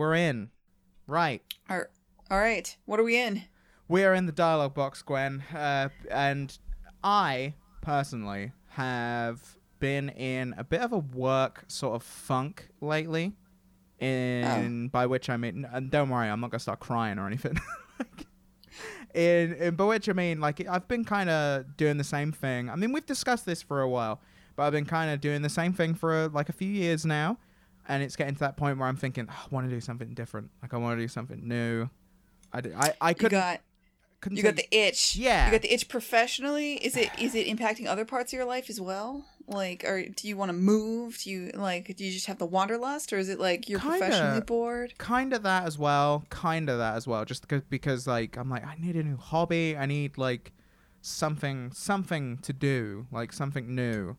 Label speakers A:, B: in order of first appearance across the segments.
A: we're in. Right.
B: All right. What are we in?
A: We are in the dialogue box, Gwen. Uh, and I, personally, have been in a bit of a work sort of funk lately. In by which I mean, and don't worry, I'm not gonna start crying or anything. in, in by which I mean, like I've been kind of doing the same thing. I mean, we've discussed this for a while, but I've been kind of doing the same thing for like a few years now, and it's getting to that point where I'm thinking, oh, I want to do something different. Like I want to do something new. I I
B: You
A: couldn't.
B: got
A: couldn't
B: you got the itch.
A: Yeah.
B: You got the itch professionally. Is it is it impacting other parts of your life as well? Like, or do you want to move? Do you like? Do you just have the wanderlust, or is it like you're
A: Kinda.
B: professionally bored?
A: kind of that as well kind of that as well just because, because like i'm like i need a new hobby i need like something something to do like something new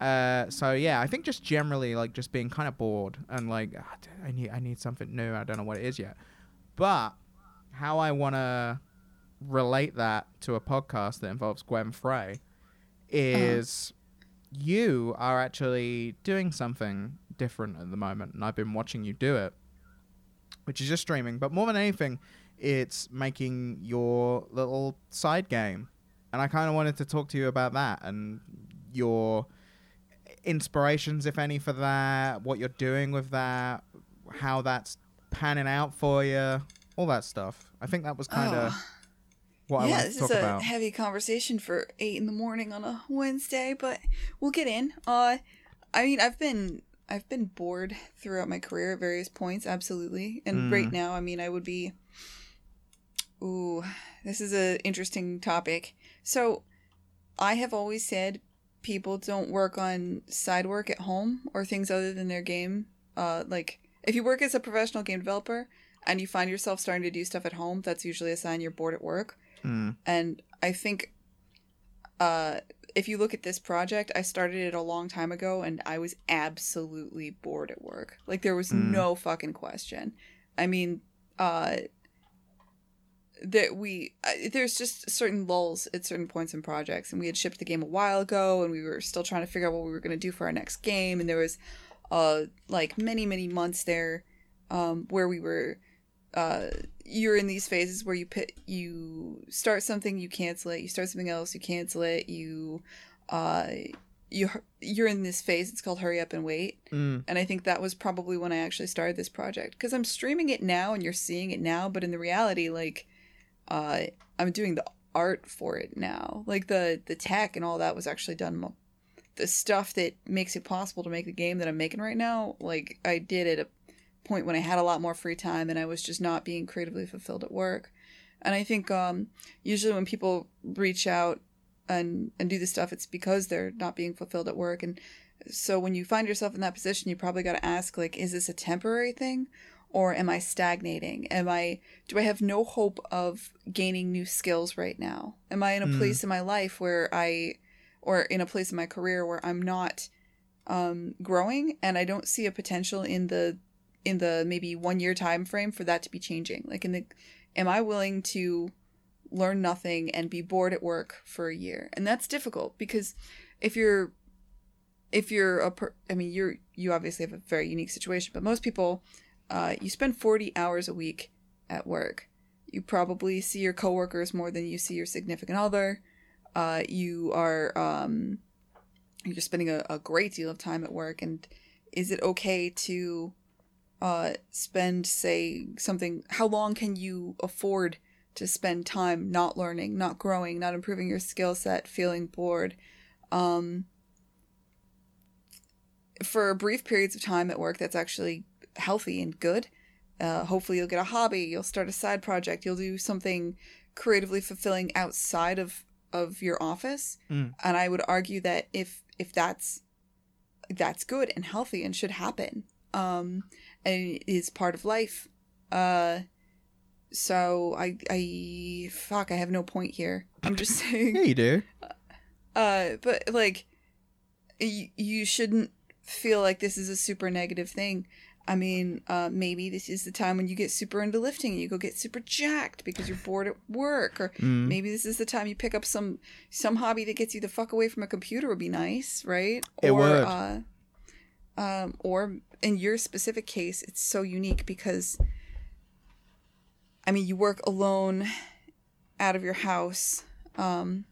A: uh so yeah i think just generally like just being kind of bored and like d- i need i need something new i don't know what it is yet but how i want to relate that to a podcast that involves gwen frey is you are actually doing something different at the moment and i've been watching you do it which is just streaming. But more than anything, it's making your little side game. And I kind of wanted to talk to you about that and your inspirations, if any, for that, what you're doing with that, how that's panning out for you, all that stuff. I think that was kind of
B: Oh.
A: what I
B: yeah,
A: wanted
B: this
A: to talk
B: is a
A: about.
B: heavy conversation for eight in the morning on a Wednesday, but we'll get in. Uh, I mean, I've been I've been bored throughout my career at various points, absolutely, and
A: Mm.
B: right now, I mean, I would be. Ooh, this is an interesting topic. So, I have always said people don't work on side work at home or things other than their game. Uh, like if you work as a professional game developer and you find yourself starting to do stuff at home, that's usually a sign you're bored at work.
A: Mm.
B: And I think uh, if you look at this project, I started it a long time ago and I was absolutely bored at work. Like there was
A: Mm.
B: no fucking question. I mean, uh, that we uh, there's just certain lulls at certain points in projects and we had shipped the game a while ago and we were still trying to figure out what we were going to do for our next game and there was uh like many many months there um where we were uh you're in these phases where you pit you start something you cancel it you start something else you cancel it you uh you you're in this phase it's called hurry up and wait
A: Mm.
B: and i think that was probably when i actually started this project because i'm streaming it now and you're seeing it now but in the reality like uh i'm doing the art for it now. Like the the tech and all that was actually done the stuff that makes it possible to make the game that i'm making right now like i did at a point when i had a lot more free time and i was just not being creatively fulfilled at work. And i think um usually when people reach out and and do this stuff it's because they're not being fulfilled at work. And so when you find yourself in that position you probably got to ask like is this a temporary thing or am i stagnating? Am i do i have no hope of gaining new skills right now? Am i in a
A: Mm.
B: place in my life where i or in a place in my career where i'm not um growing and i don't see a potential in the in the maybe one year time frame for that to be changing? Like in the am i willing to learn nothing and be bored at work for a year? And that's difficult because if you're if you're a per- i mean you're you obviously have a very unique situation but most people uh, you spend 40 hours a week at work. You probably see your coworkers more than you see your significant other. Uh, you are um, you're spending a, a great deal of time at work. And is it okay to uh, spend say something how long can you afford to spend time not learning not growing not improving your skill set feeling bored? Um, for brief periods of time at work that's actually healthy and good. Uh, hopefully you'll get a hobby you'll start a side project you'll do something creatively fulfilling outside of of your office.
A: Mm.
B: and i would argue that if if that's that's good and healthy and should happen um and is part of life. Uh so i i fuck i have no point here. I'm just saying.
A: Yeah, you do.
B: uh but like you, you shouldn't feel like this is a super negative thing i mean uh maybe this is the time when you get super into lifting and you go get super jacked because you're bored at work or
A: Mm.
B: maybe this is the time you pick up some some hobby that gets you the fuck away from a computer would be nice right
A: It
B: or
A: would.
B: uh um or in your specific case, it's so unique because, I mean, you work alone out of your house. Um,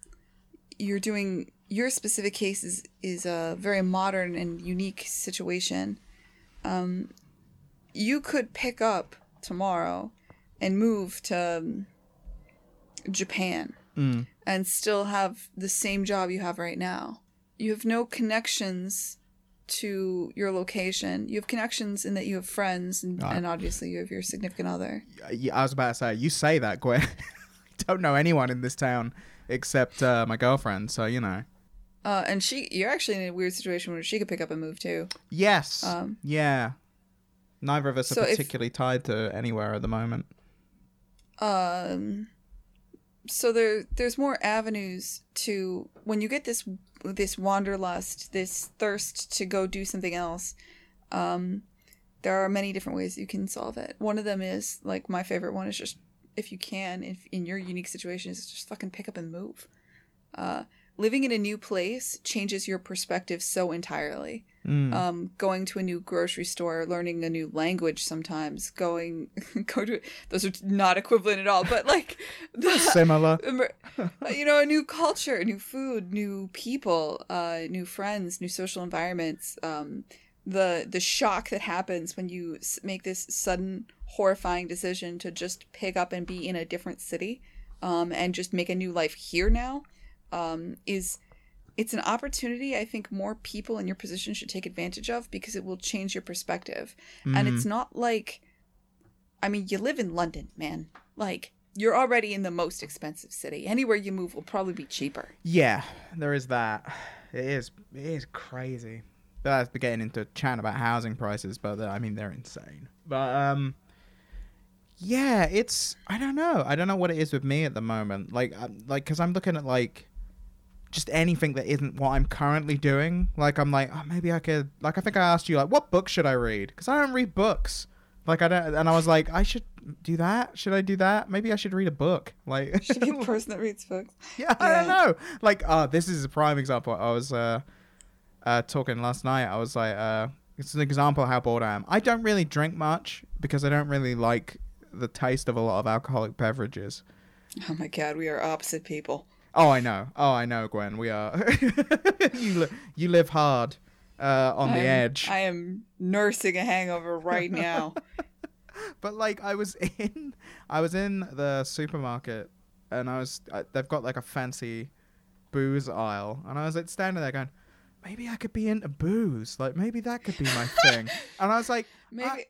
B: you're doing your specific case is, is a very modern and unique situation. Um, you could pick up tomorrow and move to um, Japan
A: Mm.
B: and still have the same job you have right now. You have no connections to your location. You have connections in that you have friends and,
A: Right.
B: and obviously you have your significant other.
A: I was about to say, you say that, Gwen. I don't know anyone in this town except uh, my girlfriend, so you know.
B: Uh, and she, you're actually in a weird situation where she could pick up and move too.
A: Yes.
B: Um,
A: yeah. Neither of us
B: so
A: are
B: if-
A: particularly tied to anywhere at the moment.
B: um so there there's more avenues to when you get this this wanderlust this thirst to go do something else um there are many different ways you can solve it. One of them is like my favorite one is just if you can if in your unique situation is just fucking pick up and move. Uh living in a new place changes your perspective so entirely
A: Mm.
B: um, going to a new grocery store, learning a new language sometimes, going go to those are not equivalent at all, but like the,
A: Similar.
B: you know, a new culture, new food, new people, uh, new friends, new social environments. Um, the the shock that happens when you make this sudden horrifying decision to just pick up and be in a different city, um, and just make a new life here now, um, is it's an opportunity I think more people in your position should take advantage of because it will change your perspective. And
A: Mm.
B: it's not like I mean, you live in London, man. Like you're already in the most expensive city. Anywhere you move will probably be cheaper.
A: Yeah, there is that. It is. It is crazy. But that's getting into chat about housing prices, but uh, I mean they're insane. But um, yeah, it's. I don't know. I don't know what it is with me at the moment. Like, I'm, like, cause I'm looking at like just anything that isn't what I'm currently doing. Like, I'm like, oh, maybe I could. Like, I think I asked you like, what book should I read? Because I don't read books. Like, I don't. And I was like, I should do that. Should I do that? Maybe I should read a book. Like,
B: Should be a person that reads books.
A: yeah, I don't know. Like, uh, this is a prime example. I was uh, uh, talking last night. I was like, uh, it's an example of how bored I am. I don't really drink much because I don't really like the taste of a lot of alcoholic beverages.
B: Oh my god, we are opposite people.
A: Oh, I know. Oh, I know, Gwen. We are. you li- you live hard, uh, on the
B: I'm-
A: edge.
B: I am nursing a hangover right now.
A: but like I was in I was in the supermarket and I was uh, they've got like a fancy booze aisle and I was like standing there going maybe I could be into booze like maybe that could be my thing and I was like
B: Maybe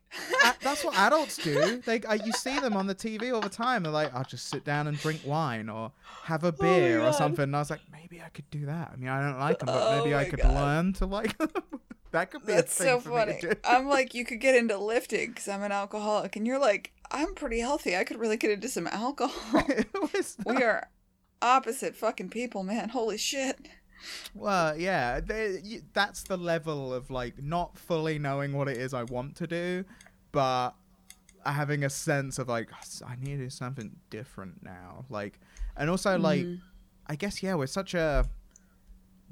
A: a- that's what adults do they uh, you see them on the TV all the time they're like I'll just sit down and drink wine or have a
B: my
A: beer or something and I was like maybe I could do that I mean I don't like them but
B: Oh
A: maybe I could
B: God.
A: learn to like them that could be
B: That's
A: a thing
B: so
A: for
B: funny.
A: me to do.
B: I'm like, you could get into lifting because I'm an alcoholic, and you're like, I'm pretty healthy. I could really get into some alcohol. we are opposite fucking people, man. Holy shit.
A: Well, yeah, they, that's the level of like not fully knowing what it is I want to do, but having a sense of like I need to do something different now. Like, and also like,
B: Mhm.
A: I guess yeah, we're such a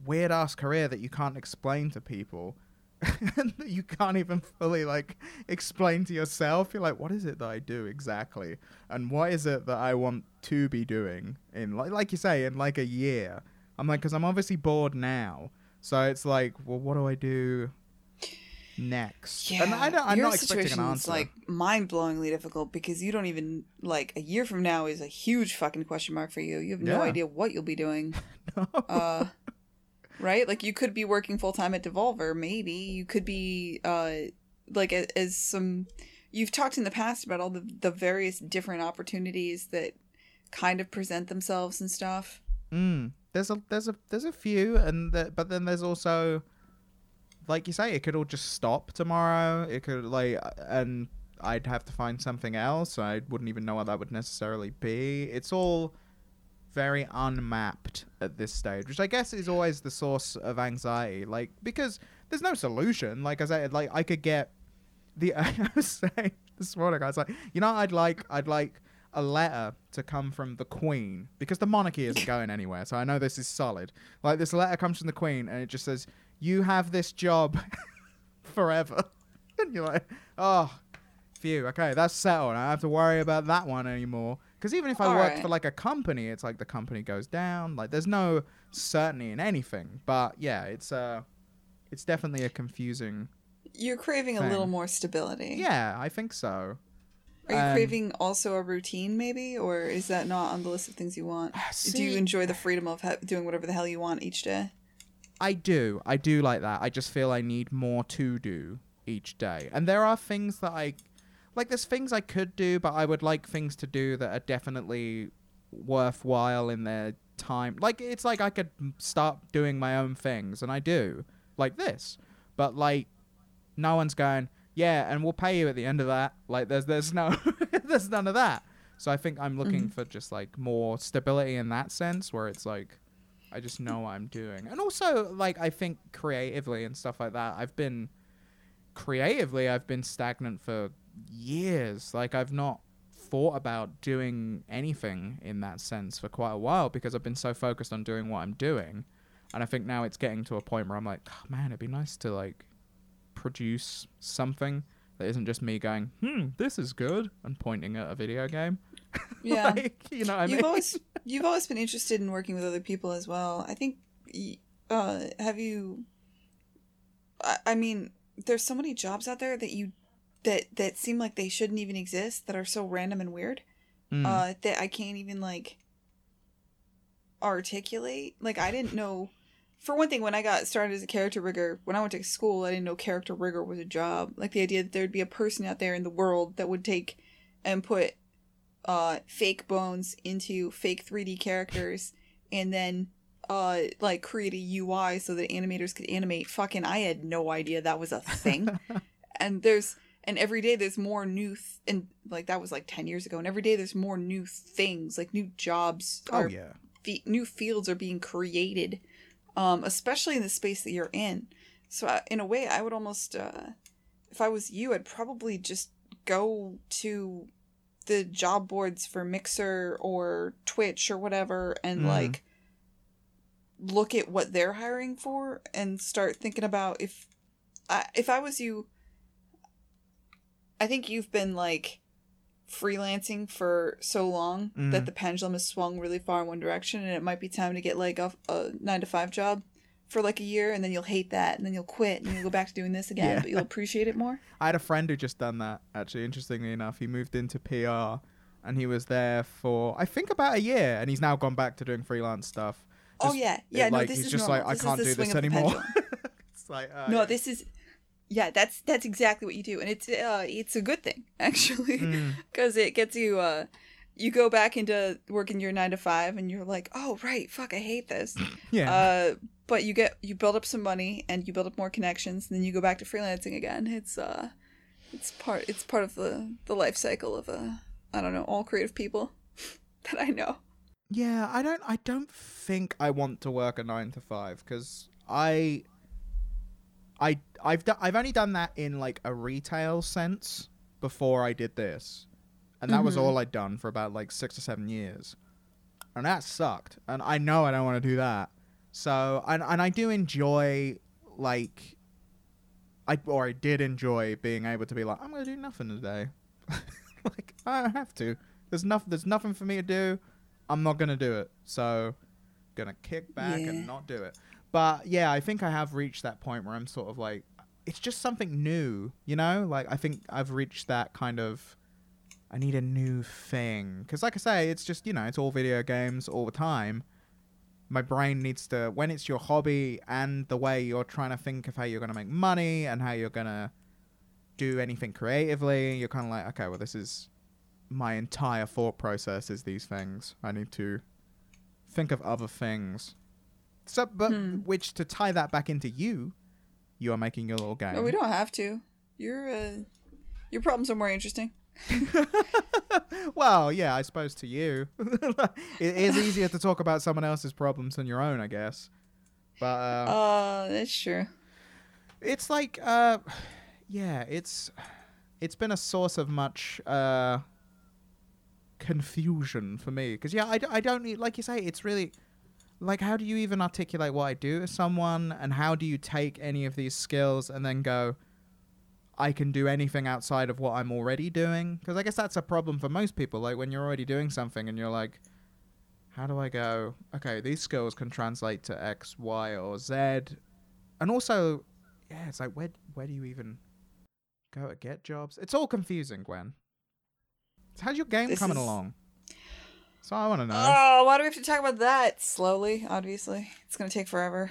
A: weird ass career that you can't explain to people. you can't even fully like explain to yourself. You're like, what is it that I do exactly, and what is it that I want to be doing in like like you say in like a year. I'm like, because I'm obviously bored now, so it's like, well, what do I do next?
B: Yeah,
A: and I don't, I'm
B: your
A: not expecting an answer.
B: like mind-blowingly difficult because you don't even like a year from now is a huge fucking question mark for you. You have no
A: Yeah.
B: idea what you'll be doing.
A: No.
B: Uh, right? Like you could be working full time at Devolver, maybe you could be uh, like as some. You've talked in the past about all the the various different opportunities that kind of present themselves and stuff.
A: Mm. There's a there's a there's a few, and the, but then there's also, like you say, it could all just stop tomorrow. It could like, and I'd have to find something else. I wouldn't even know what that would necessarily be. It's all very unmapped at this stage, which I guess is always the source of anxiety. Like because there's no solution. Like I said, like I could get the I was saying this morning, I was like, you know, I'd like I'd like a letter to come from the Queen because the monarchy isn't going anywhere. So I know this is solid. Like this letter comes from the Queen and it just says, "You have this job forever." and you're like, oh, phew. Okay, that's settled. I don't have to worry about that one anymore. Because even if I
B: All
A: worked
B: right.
A: for like a company, it's like the company goes down. Like there's no certainty in anything. But yeah, it's uh, it's definitely a confusing.
B: You're craving a little more stability.
A: Yeah, I think so.
B: Are you
A: Um,
B: craving also a routine, maybe, or is that not on the list of things you want? Do you enjoy the freedom of ha- doing whatever the hell you want each day?
A: I do. I do like that. I just feel I need more to do each day. And there are things that I like there's things I could do, but I would like things to do that are definitely worthwhile in their time. Like it's like I could start doing my own things and I do. Like this. But like no one's going, "Yeah, and we'll pay you at the end of that." Like there's there's no there's none of that. So I think I'm looking mm-hmm. for just like more stability in that sense where it's like I just know what I'm doing. And also, like, I think creatively and stuff like that, I've been creatively, I've been stagnant for years. Like, I've not thought about doing anything in that sense for quite a while because I've been so focused on doing what I'm doing. And I think now it's getting to a point where I'm like, oh, man, it'd be nice to, like, produce something that isn't just me going, hmm, this is good, and pointing at a video game.
B: Yeah.
A: like, you know what I mean?
B: you've always you've always been interested in working with other people as well. I think. Uh, have you? I, I mean, there's so many jobs out there that you that that seem like they shouldn't even exist that are so random and weird.
A: Mm.
B: uh, that I can't even like articulate. Like I didn't know. For one thing, when I got started as a character rigger, when I went to school, I didn't know character rigger was a job. Like the idea that there'd be a person out there in the world that would take and put uh, fake bones into fake 3D characters and then uh, like create a UI so that animators could animate. Fucking, I had no idea that was a thing. and there's and every day there's more new th- and like that was like 10 years ago and every day there's more new things like new jobs
A: oh,
B: are
A: yeah.
B: fe- new fields are being created um especially in the space that you're in so I, in a way i would almost uh if i was you i'd probably just go to the job boards for mixer or twitch or whatever and
A: Mhm.
B: like look at what they're hiring for and start thinking about if I, if i was you i think you've been like freelancing for so long
A: Mhm.
B: that the pendulum has swung really far in one direction and it might be time to get like a, a nine to five job for like a year and then you'll hate that and then you'll quit and you'll go back to doing this again
A: Yeah.
B: but you'll appreciate it more
A: I had a friend who just done that. Actually, interestingly enough, he moved into PR, and he was there for I think about a year, and he's now gone back to doing freelance stuff.
B: oh
A: Just-
B: yeah
A: it,
B: yeah no
A: like,
B: this
A: he's
B: is
A: just
B: normal.
A: like I
B: This
A: can't do this anymore. it's like uh,
B: no
A: yeah.
B: this is yeah that's that's exactly what you do and it's uh it's a good thing actually
A: Mm.
B: because it gets you uh you go back into working your nine to five and you're like oh right fuck i hate this
A: yeah.
B: uh but you get you build up some money and you build up more connections and then you go back to freelancing again it's uh it's part it's part of the the life cycle of uh i don't know all creative people that i know
A: Yeah, I don't. I don't think I want to work a nine to five because I, I, I've do, I've only done that in like a retail sense before I did this, and that was
B: Mhm.
A: all I'd done for about like six or seven years, and that sucked. And I know I don't want to do that. So, and and I do enjoy like, I or I did enjoy being able to be like, I'm gonna do nothing today. like I don't have to. There's nothing. There's nothing for me to do. I'm not gonna do it. So, gonna kick back
B: Yeah.
A: and not do it. But yeah, I think I have reached that point where I'm sort of like, it's just something new, you know. Like I think I've reached that kind of. I need a new thing because, like I say, it's just you know, it's all video games all the time. My brain needs to when it's your hobby and the way you're trying to think of how you're gonna make money and how you're gonna do anything creatively. You're kind of like, okay, well, this is my entire thought process is these things. I need to think of other things. So, but
B: Hmm.
A: which to tie that back into you, you are making your little game.
B: no we don't have to. Your uh your problems are more interesting.
A: Well, yeah, I suppose to you, it is easier to talk about someone else's problems than your own, I guess. But uh,
B: uh that's true.
A: it's like, uh, yeah, it's it's been a source of much uh, confusion for me. Because yeah, I, I don't need like you say, it's really like how do you even articulate what I do to someone, and how do you take any of these skills and then go, I can do anything outside of what I'm already doing. Because I guess that's a problem for most people. Like when you're already doing something and you're like, how do I go? Okay, these skills can translate to X, Y, or Z, and also, yeah, it's like where where do you even go to get jobs? It's all confusing, Gwen. So how's your game
B: This
A: coming
B: is-
A: along? So I want to know.
B: Oh, why do we have to talk about that? Slowly, obviously. It's gonna take forever.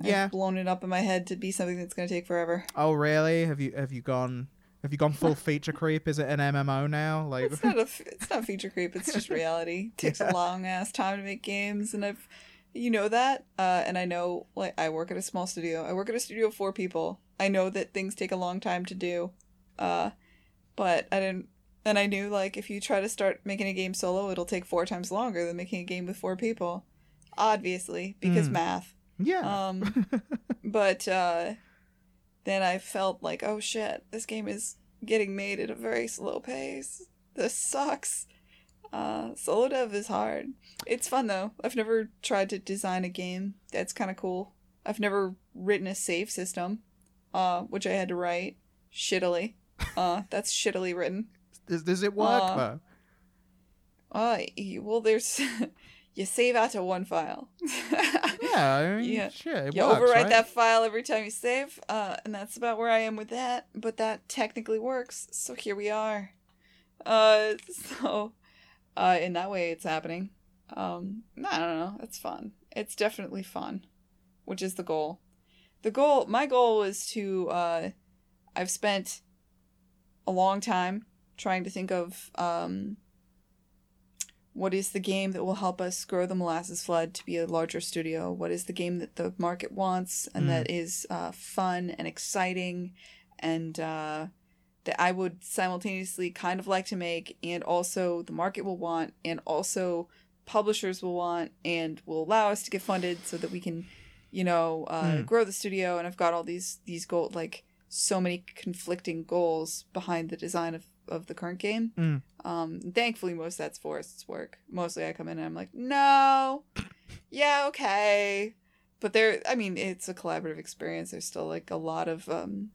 A: Yeah.
B: I've blown it up in my head to be something that's gonna take forever.
A: oh really? Have you have you gone have you gone full feature creep? Is it an MMO now? Like
B: It's not a it's not feature creep. It's just reality. It takes
A: Yeah.
B: a long ass time to make games, and I've you know that, uh, and I know like I work at a small studio. I work at a studio of four people. I know that things take a long time to do, uh, but I didn't. And I knew like if you try to start making a game solo, it'll take four times longer than making a game with four people. Obviously, because
A: Mm.
B: math.
A: yeah.
B: Um, but uh, then I felt like, oh shit, this game is getting made at a very slow pace. This sucks. Uh, solo dev is hard. It's fun though. I've never tried to design a game. That's kind of cool. I've never written a save system, uh, which I had to write shittily. Uh, that's shittily written.
A: Does, does it work
B: uh,
A: though?
B: Uh, well, there's you save out to one file.
A: Yeah, I mean,
B: yeah.
A: it
B: you
A: works,
B: overwrite
A: right?
B: that file every time you save, uh, and that's about where I am with that. But that technically works, so here we are. Uh, so, uh, in that way, it's happening. Um, I don't know. It's fun. It's definitely fun, which is the goal. The goal, my goal is to. Uh, I've spent a long time trying to think of um, what is the game that will help us grow the Molasses Flood to be a larger studio what is the game that the market wants and
A: Mm.
B: that is uh, fun and exciting and uh, that i would simultaneously kind of like to make and also the market will want and also publishers will want and will allow us to get funded so that we can you know uh,
A: Mm.
B: grow the studio and i've got all these these goal like so many conflicting goals behind the design of, of the current game
A: Mm.
B: um, thankfully, most of that's Forrest's work. Mostly, I come in and I'm like, no, yeah, okay, but there. I mean, it's a collaborative experience. There's still like a lot of um,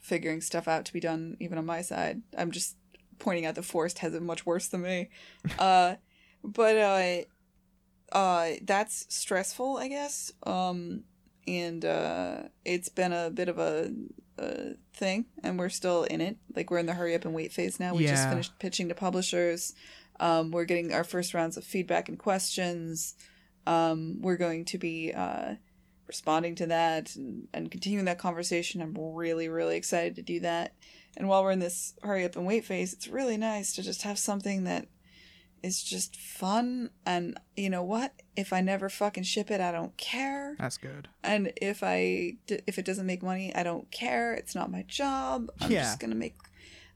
B: figuring stuff out to be done, even on my side. I'm just pointing out that Forrest has it much worse than me. uh, but uh, uh, that's stressful, I guess. Um, and uh, it's been a bit of a, a thing, and we're still in it. Like we're in the hurry up and wait phase now. We just finished pitching to publishers. Um, we're getting our first rounds of feedback and questions. Um, we're going to be uh, responding to that and, and continuing that conversation. I'm really, really excited to do that. And while we're in this hurry up and wait phase, it's really nice to just have something that is just fun. And you know what? If I never fucking ship it, I don't care.
A: That's good.
B: And if I if it doesn't make money, I don't care. It's not my job. I'm
A: Yeah.
B: just gonna make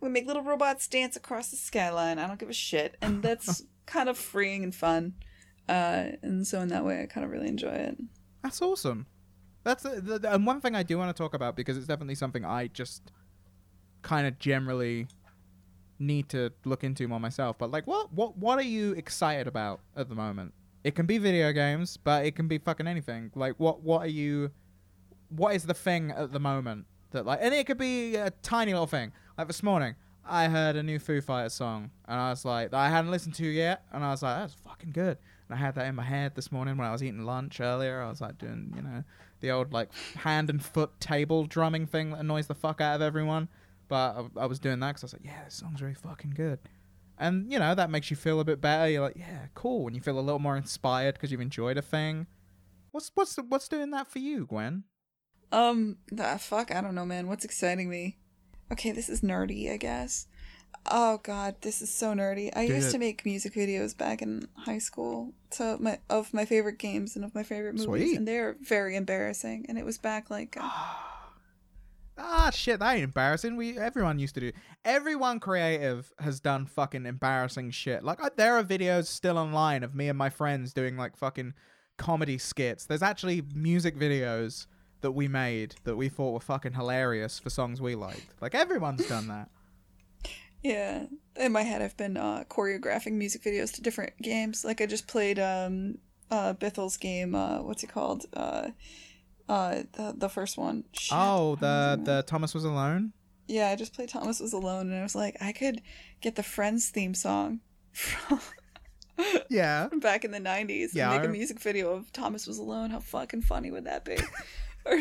B: we make little robots dance across the skyline. I don't give a shit, and that's kind of freeing and fun. Uh, and so in that way, I kind of really enjoy it.
A: That's awesome. That's the, the, the- and one thing I do want to talk about because it's definitely something I just kind of generally need to look into more myself. But like, what what what are you excited about at the moment? It can be video games, but it can be fucking anything. Like, what what are you? What is the thing at the moment that like? And it could be a tiny little thing. Like this morning, I heard a new Foo Fighters song, and I was like, I hadn't listened to yet, and I was like, that's fucking good. And I had that in my head this morning when I was eating lunch earlier. I was like doing, you know, the old like hand and foot table drumming thing that annoys the fuck out of everyone. But I, I was doing that because I was like, yeah, this song's really fucking good. And, you know, that makes you feel a bit better. You're like, yeah, cool. And you feel a little more inspired because you've enjoyed a thing. What's what's what's doing that for you, Gwen?
B: Um, the fuck, I don't know, man. What's exciting me? Okay, this is nerdy, I guess. Oh god, this is so nerdy. I used to make music videos back in high school to my of my favorite games and of my favorite movies,
A: Sweet.
B: and they're very embarrassing. And it was back like uh,
A: ah, shit, that ain't embarrassing. We everyone used to do. Everyone creative has done fucking embarrassing shit. Like uh, there are videos still online of me and my friends doing like fucking comedy skits. There's actually music videos that we made that we thought were fucking hilarious for songs we liked. Like everyone's done that.
B: yeah. In my head, I've been uh, choreographing music videos to different games. Like I just played um uh Bithell's game. Uh, what's it called? Uh, the the first one. Shit,
A: Oh, the the Thomas was alone.
B: yeah. I just played Thomas Was Alone, and I was like, I could get the Friends theme song from
A: Yeah.
B: back in the '90s
A: Yeah,
B: and make a music video of Thomas Was Alone. How fucking funny would that be? or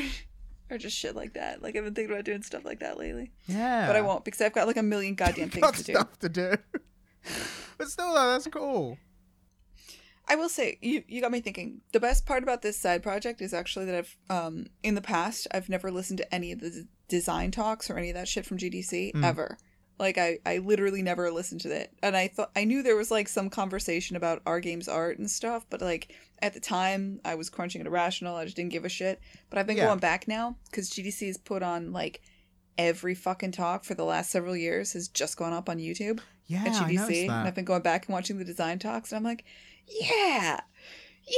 B: or just shit like that. Like I've been thinking about doing stuff like that lately,
A: Yeah.
B: but I won't because I've got like a million goddamn things
A: Got
B: to do.
A: stuff to do. but still, though, that's cool.
B: I will say you you got me thinking. The best part about this side project is actually that I've um in the past I've never listened to any of the d- design talks or any of that shit from GDC
A: Mm.
B: ever. Like I I literally never listened to it. And I thought I knew there was like some conversation about our game's art and stuff, but like at the time I was crunching it Irrational. I just didn't give a shit. But I've been
A: Yeah.
B: going back now cuz GDC has put on like every fucking talk for the last several years has just gone up on YouTube
A: Yeah,
B: at
A: I noticed
B: GDC, and I've been going back and watching the design talks, and I'm like, yeah,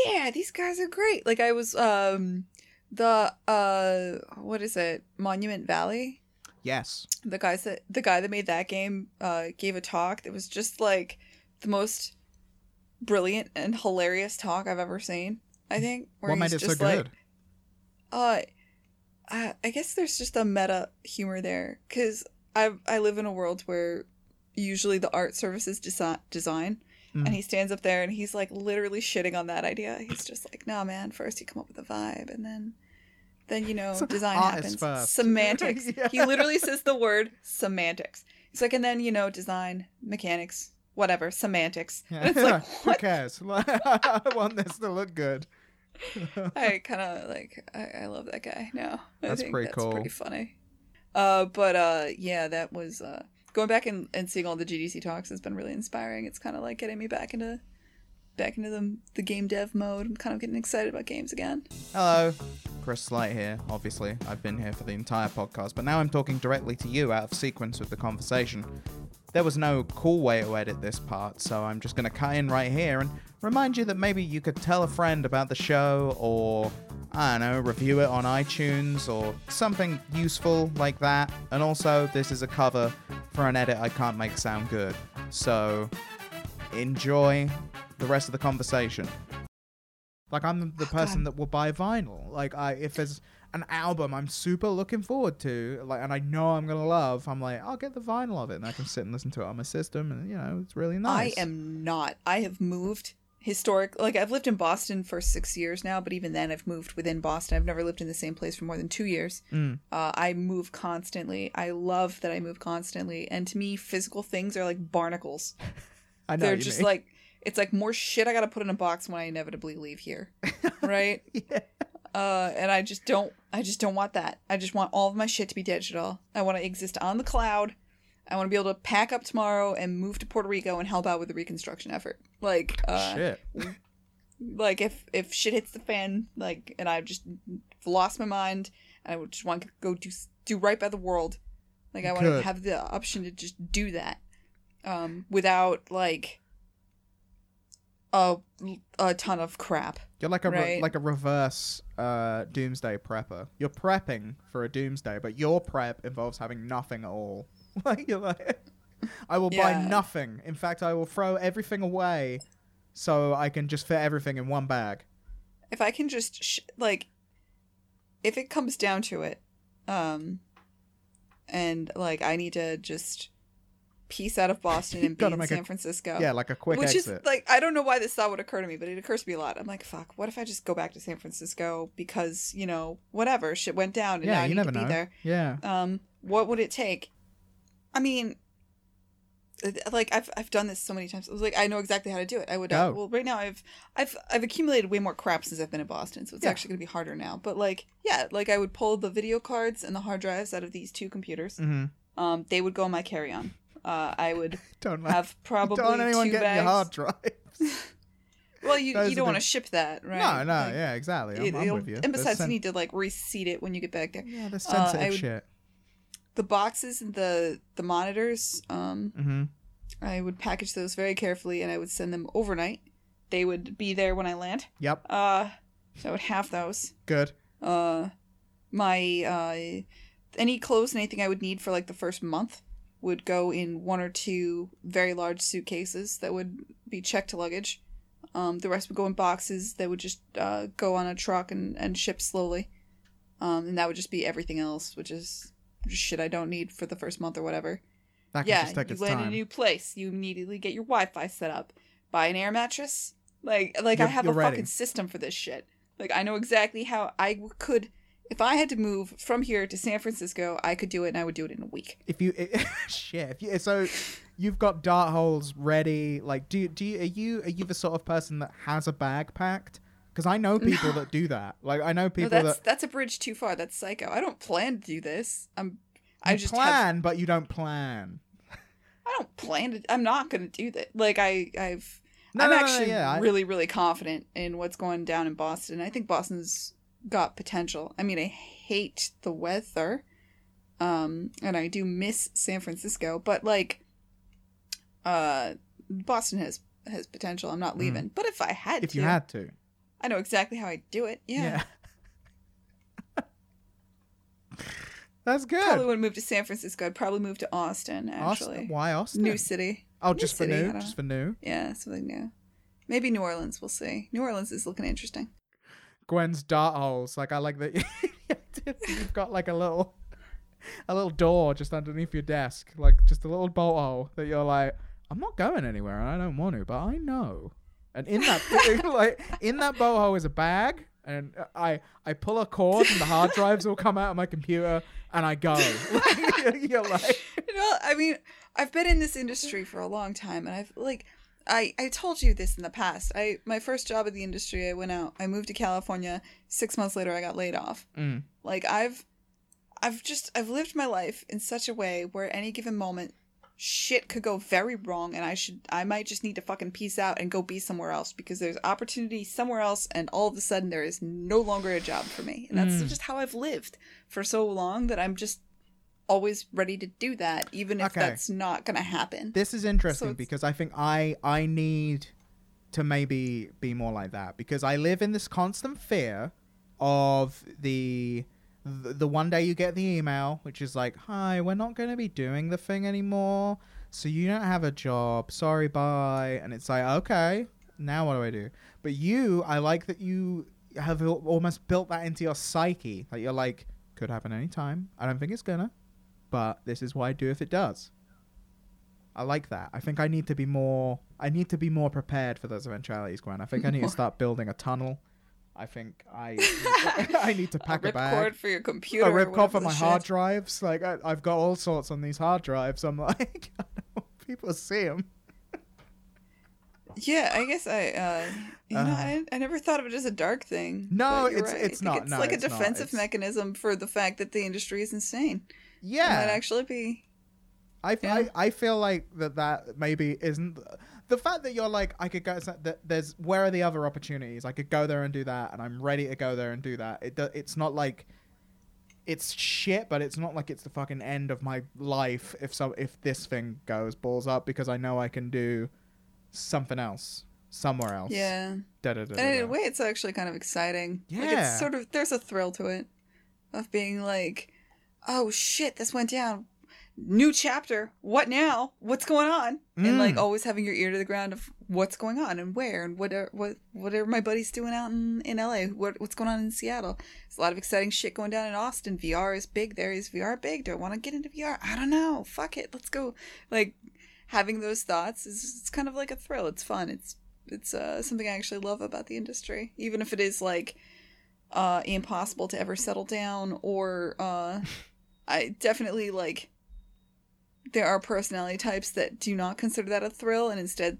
B: yeah, these guys are great. Like I was, um, the uh, what is it, Monument Valley?
A: Yes.
B: The guys that the guy that made that game uh gave a talk that was just like the most brilliant and hilarious talk I've ever seen. I think. where
A: What made it so
B: just like,
A: good?
B: uh, I, I guess there's just a meta humor there because I I live in a world where usually the art services desi- design,
A: Mm.
B: and he stands up there and he's like literally shitting on that idea. He's just like, "Nah, man. First you come up with a vibe, and then." Then you know
A: So
B: design happens. Semantics.
A: Yeah.
B: He literally says the word semantics. He's like, and then you know design, mechanics, whatever, semantics. And it's like,
A: Who
B: what
A: cares? I want this to look good.
B: I kind of like I, I love that guy now. I
A: That's pretty
B: that's
A: cool.
B: pretty funny. Uh, but uh, yeah, that was uh, going back and, and seeing all the GDC talks has been really inspiring. It's kind of like getting me back into back into the the game dev mode. I'm kind of getting excited about games again.
A: Hello, Chris Slight here. Obviously, I've been here for the entire podcast, but now I'm talking directly to you out of sequence with the conversation. There was no cool way to edit this part, so I'm just going to cut in right here and remind you that maybe you could tell a friend about the show or, I don't know, review it on iTunes or something useful like that. And also, this is a cover for an edit I can't make sound good. So, enjoy the rest of the conversation. Like I'm the, person that will buy vinyl. Like I, if there's an album I'm super looking forward to, like, and I know I'm gonna love, I'm like, I'll get the vinyl of it, and I can sit and listen to it on my system, and you know, it's really nice.
B: I am not. I have moved historic. Like I've lived in Boston for six years now, but even then I've moved within Boston. I've never lived in the same place for more than two years.
A: Mm.
B: Uh, I move constantly. I love that I move constantly, and to me, physical things are like barnacles.
A: I know.
B: They're just
A: mean.
B: like it's like more shit I gotta put in a box when I inevitably leave here, right?
A: yeah.
B: uh, and I just don't. I just don't want that. I just want all of my shit to be digital. I want to exist on the cloud. I want to be able to pack up tomorrow and move to Puerto Rico and help out with the reconstruction effort. Like, uh,
A: Shit.
B: like if if shit hits the fan, like, and I've just lost my mind, and I would just want to go do do right by the world. Like, I want to have the option to just do that, um, without like a a ton of crap.
A: You're like a re- like a reverse uh, doomsday prepper. You're prepping for a doomsday, but your prep involves having nothing at all. Like you're like, I will buy nothing. In fact, I will throw everything away, so I can just fit everything in one bag.
B: if I can just sh- like if it comes down to it um and like I need to just piece out of Boston and be in
A: make a-
B: San Francisco.
A: Yeah, like a quick
B: which
A: exit.
B: is like I don't know why this thought would occur to me, but it occurs to me a lot. I'm like, fuck, what if I just go back to San Francisco because, you know, whatever, shit went down and
A: yeah,
B: now I
A: you
B: need
A: never
B: to be
A: know.
B: there.
A: Yeah.
B: Um, what would it take? I mean, uh, like I've I've done this so many times. I was like, I know exactly how to do it. I would. Uh, well, right now I've I've I've accumulated way more crap since I've been in Boston, so it's
A: Yeah.
B: actually gonna be harder now. But like, yeah, like I would pull the video cards and the hard drives out of these two computers.
A: Mm-hmm.
B: Um, they would go on my carry on. Uh, I would
A: Don't let
B: have probably
A: don't anyone
B: two
A: get
B: bags.
A: hard drive.
B: Well, you
A: Those
B: you don't want
A: the-
B: to ship that, right?
A: No, no,
B: Like,
A: yeah, exactly. I'm,
B: it-
A: I'm with you.
B: And besides,
A: sen-
B: you need to like reseat it when you get back there.
A: yeah, there's
B: uh,
A: sensitive
B: would-
A: shit.
B: The boxes and the the monitors. Um,
A: Mm-hmm.
B: I would package those very carefully and I would send them overnight. They would be there when I land.
A: Yep.
B: Uh so I would have those.
A: Good.
B: Uh my uh any clothes and anything I would need for like the first month would go in one or two very large suitcases that would be checked luggage. Um the rest would go in boxes that would just uh go on a truck and, and ship slowly. um, and that would just be everything else, which is shit I don't need for the first month or whatever.
A: That
B: yeah,
A: just take
B: you
A: its
B: land in a new place, you immediately get your Wi-Fi set up, buy an air mattress. Like, like I
A: You're-
B: have a
A: ready.
B: fucking system for this shit. Like, I know exactly how I could, if I had to move from here to San Francisco, I could do it, and I would do it in a week.
A: if you shit, if you so you've got dart holes ready. Like, do do you are you are you the sort of person that has a bag packed? Because I know people that do that. Like, I know
B: No,
A: people
B: that's
A: that
B: that's a bridge too far. That's psycho. I don't plan to do this. I'm. I
A: you
B: just have
A: plan, but you don't plan.
B: I don't plan to. I'm not gonna do that. Like I, I've.
A: No,
B: I'm
A: no, no,
B: actually
A: yeah, I-
B: really, really confident in what's going down in Boston. I think Boston's got potential. I mean, I hate the weather, um, and I do miss San Francisco, but like, uh, Boston has has potential. I'm not leaving. But if I had
A: Mm. If
B: to,
A: you had to,
B: I know exactly how I do it. Yeah.
A: That's good.
B: Probably wouldn't move to San Francisco. I'd probably move to Austin. Actually,
A: Austin? Why Austin?
B: new city.
A: oh,
B: new
A: just for
B: city, I
A: new, just for new.
B: Yeah, something new. Maybe New Orleans. We'll see. New Orleans is looking interesting.
A: Gwen's dart holes. Like I like that you've got like a little a little door just underneath your desk, like just a little bolt hole that you're like, I'm not going anywhere and I don't want to, but I know. And in that like in that bolt hole is a bag and I I pull a cord and the hard drives will come out of my computer and I go. you're like
B: You know, I mean, I've been in this industry for a long time, and I've like, I I told you this in the past. I my first job in the industry, I went out. I moved to California. Six months later, I got laid off.
A: mm,
B: Like I've, I've just I've lived my life in such a way where any given moment, shit could go very wrong, and I should I might just need to fucking peace out and go be somewhere else because there's opportunity somewhere else, and all of a sudden there is no longer a job for me, and that's
A: Mm.
B: just how I've lived for so long that I'm just always ready to do that, even if
A: Okay.
B: that's not gonna happen.
A: this is interesting
B: it's-
A: because I think I I need to maybe be more like that because I live in this constant fear of the the, the one day you get the email which is like hi we're not going to be doing the thing anymore so you don't have a job sorry bye and it's like okay now what do I do but you I like that you have almost built that into your psyche that you're like could happen anytime I don't think it's gonna but this is what I do if it does I like that. I think I need to be more. I need to be more prepared for those eventualities, Gwen. I think I need to start building a tunnel. I think I I need to pack a,
B: a
A: bag.
B: ripcord for your computer.
A: a
B: or
A: ripcord for my
B: shit.
A: hard drives. Like I, I've got all sorts on these hard drives. I'm like, I don't want people see them.
B: Yeah, I guess I, uh, you know,
A: Uh.
B: I, I never thought of it as a dark thing.
A: No, it's-
B: right.
A: it's not.
B: It's
A: No,
B: like a
A: it's not.
B: defensive mechanism for the fact that the industry is insane. Yeah, It might actually be.
A: I,
B: Yeah.
A: I, I feel like that that maybe isn't the fact that you're like I could go that there's where are the other opportunities I could go there and do that and I'm ready to go there and do that it do, it's not like it's shit but it's not like it's the fucking end of my life if so if this thing goes balls up because I know I can do something else somewhere else
B: Yeah.
A: da, da, da,
B: in a way, it's actually kind of exciting. Like
A: Yeah.
B: it's sort of there's a thrill to it, of being like, oh shit, this went down. New chapter. What now? What's going on? And like
A: Mm.
B: always having your ear to the ground of what's going on and where and what are what what are my buddies doing out in in LA? What what's going on in Seattle? There's a lot of exciting shit going down in Austin. VR is big. There is VR big. Do I want to get into VR? I don't know. Fuck it. Let's go. Like having those thoughts is it's kind of like a thrill. It's fun. It's it's uh, something I actually love about the industry, even if it is like uh, impossible to ever settle down. Or uh, I definitely like there are personality types that do not consider that a thrill and instead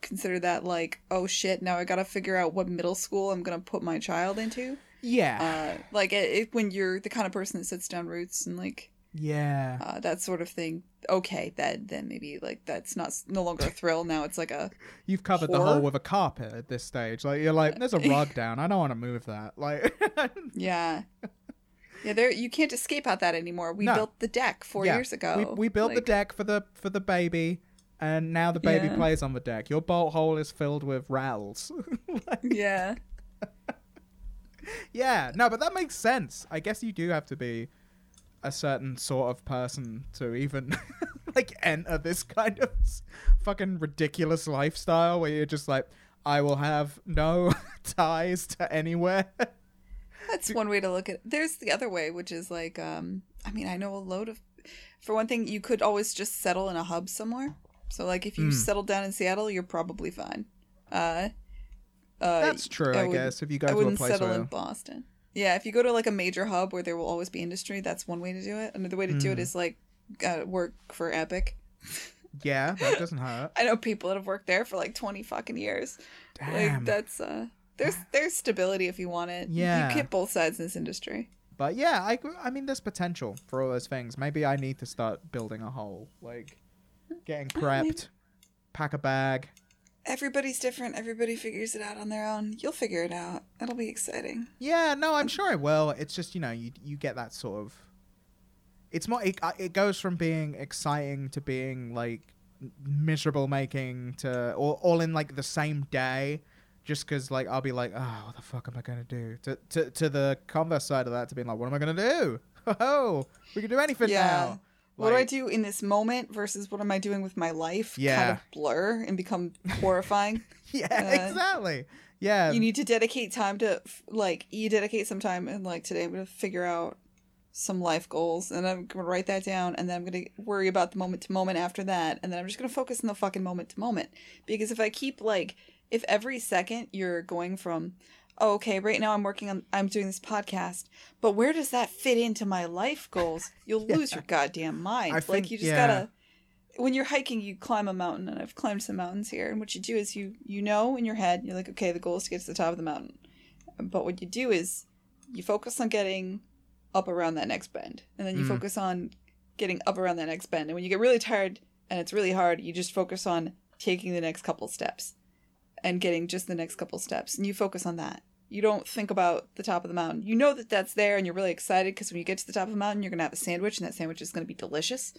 B: consider that like oh shit now I gotta figure out what middle school I'm gonna put my child into.
A: yeah
B: Uh, like it, it, when you're the kind of person that sets down roots and like
A: yeah
B: uh, that sort of thing. Okay, that then maybe like that's not no longer a thrill. Now it's like a
A: You've covered the
B: Horror?
A: hole with a carpet at this stage. Like you're like, there's a rug down. I don't want to move that. Like,
B: Yeah. Yeah, there you can't escape out that anymore. We
A: No.
B: built the deck four
A: Yeah,
B: years ago.
A: we we built the deck for the for the baby, and now the baby
B: Yeah.
A: plays on the deck. Your bolt hole is filled with rattles. Like,
B: Yeah.
A: yeah, no, but that makes sense. I guess you do have to be a certain sort of person to even like enter this kind of fucking ridiculous lifestyle where you're just like, I will have no ties to anywhere.
B: That's one way to look at it. There's the other way, which is like, um, I mean, I know a load of. For one thing, you could always just settle in a hub somewhere. So, like, if you
A: Hmm.
B: settle down in Seattle, you're probably fine. Uh, uh,
A: That's true,
B: I
A: I, guess. If you go
B: I
A: to a
B: wouldn't settle in Boston. Yeah, if you go to like a major hub where there will always be industry, that's one way to do it. Another way to do it
A: Hmm.
B: like uh, work for Epic.
A: yeah, that doesn't hurt.
B: I know people that have worked there for like twenty fucking years.
A: Damn.
B: Like that's uh, there's there's stability if you want it.
A: Yeah.
B: you get both sides in this industry.
A: But yeah, I, I mean, there's potential for all those things. Maybe I need to start building a hole, like getting
B: Maybe.
A: prepped, pack a bag.
B: Everybody's different. Everybody figures it out on their own. You'll figure it out. It'll be exciting.
A: Yeah, no, I'm sure I will. It's just you know, you you get that sort of. It's more. It, it goes from being exciting to being like miserable making to all, all in like the same day just because like i'll be like oh what the fuck am i gonna do to, to to the converse side of that to being like what am i gonna do oh we can do anything
B: Yeah.
A: now
B: what do I do in this moment versus what am I doing with my life? Kind
A: Yeah.
B: of blur and become horrifying.
A: yeah
B: Uh,
A: exactly yeah
B: you need to dedicate time to like you dedicate some time and like today i'm gonna figure out some life goals and i'm gonna write that down and then i'm gonna worry about the moment to moment after that and then i'm just gonna focus on the fucking moment to moment because if i keep like if every second you're going from oh, okay right now i'm working on i'm doing this podcast but where does that fit into my life goals? You'll lose your goddamn mind.
A: I
B: like
A: think-
B: you just
A: yeah.
B: gotta when you're hiking you climb a mountain and i've climbed some mountains here and what you do is you you know in your head you're like okay the goal is to get to the top of the mountain. But what you do is you focus on getting up around that next bend and then you
A: Mm.
B: focus on getting up around that next bend and when you get really tired and it's really hard you just focus on taking the next couple steps and getting just the next couple steps and you focus on that. You don't think about the top of the mountain. You know that that's there and you're really excited because when you get to the top of the mountain you're going to have a sandwich and that sandwich is going to be delicious.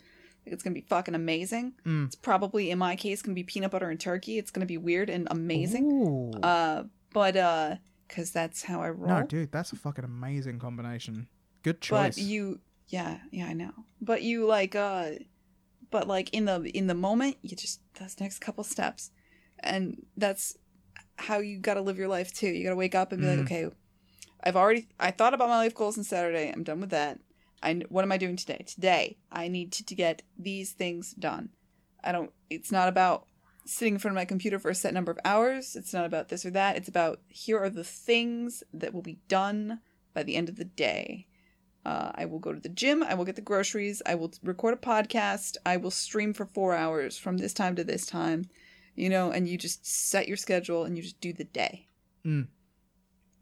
B: It's going to be fucking amazing.
A: Mm.
B: it's probably in my case going to be peanut butter and turkey. It's going to be weird and amazing. Uh but uh because that's how i roll.
A: no dude that's a fucking amazing combination. Good choice.
B: but you yeah yeah i know. But you like uh but like in the in the moment you just those next couple steps and that's how you got to live your life too. You got to wake up and be
A: Mm.
B: like okay i've already i thought about my life goals on saturday. I'm done with that. I what am i doing today? Today i need to, to get these things done. I don't it's not about sitting in front of my computer for a set number of hours. It's not about this or that. It's about here are the things that will be done by the end of the day. Uh, I will go to the gym. I will get the groceries. I will record a podcast. I will stream for four hours from this time to this time, you know, and you just set your schedule and you just do the day.
A: Mm.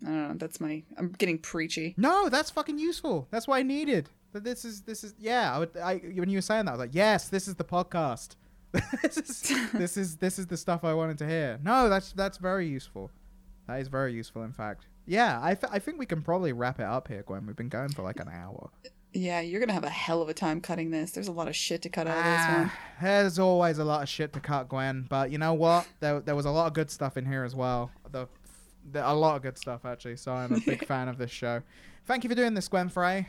B: I don't know. That's my. I'm getting preachy.
A: No, that's fucking useful. That's what I needed. This is this is yeah. I would I when you were saying that I was like yes, this is the podcast. this is this is this is the stuff I wanted to hear. No, that's that's very useful. That is very useful. In fact, yeah. I, th- I think we can probably wrap it up here, Gwen. We've been going for like an hour.
B: Yeah, you're gonna have a hell of a time cutting this. There's a lot of shit to cut out of this one.
A: Ah, there's always a lot of shit to cut, Gwen. But you know what? There there was a lot of good stuff in here as well. The, the a lot of good stuff actually. So I'm a big fan of this show. Thank you for doing this, Gwen Frey.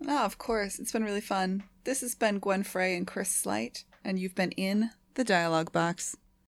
B: No, of course. It's been really fun. This has been Gwen Frey and Chris Slight, and you've been in the dialogue box.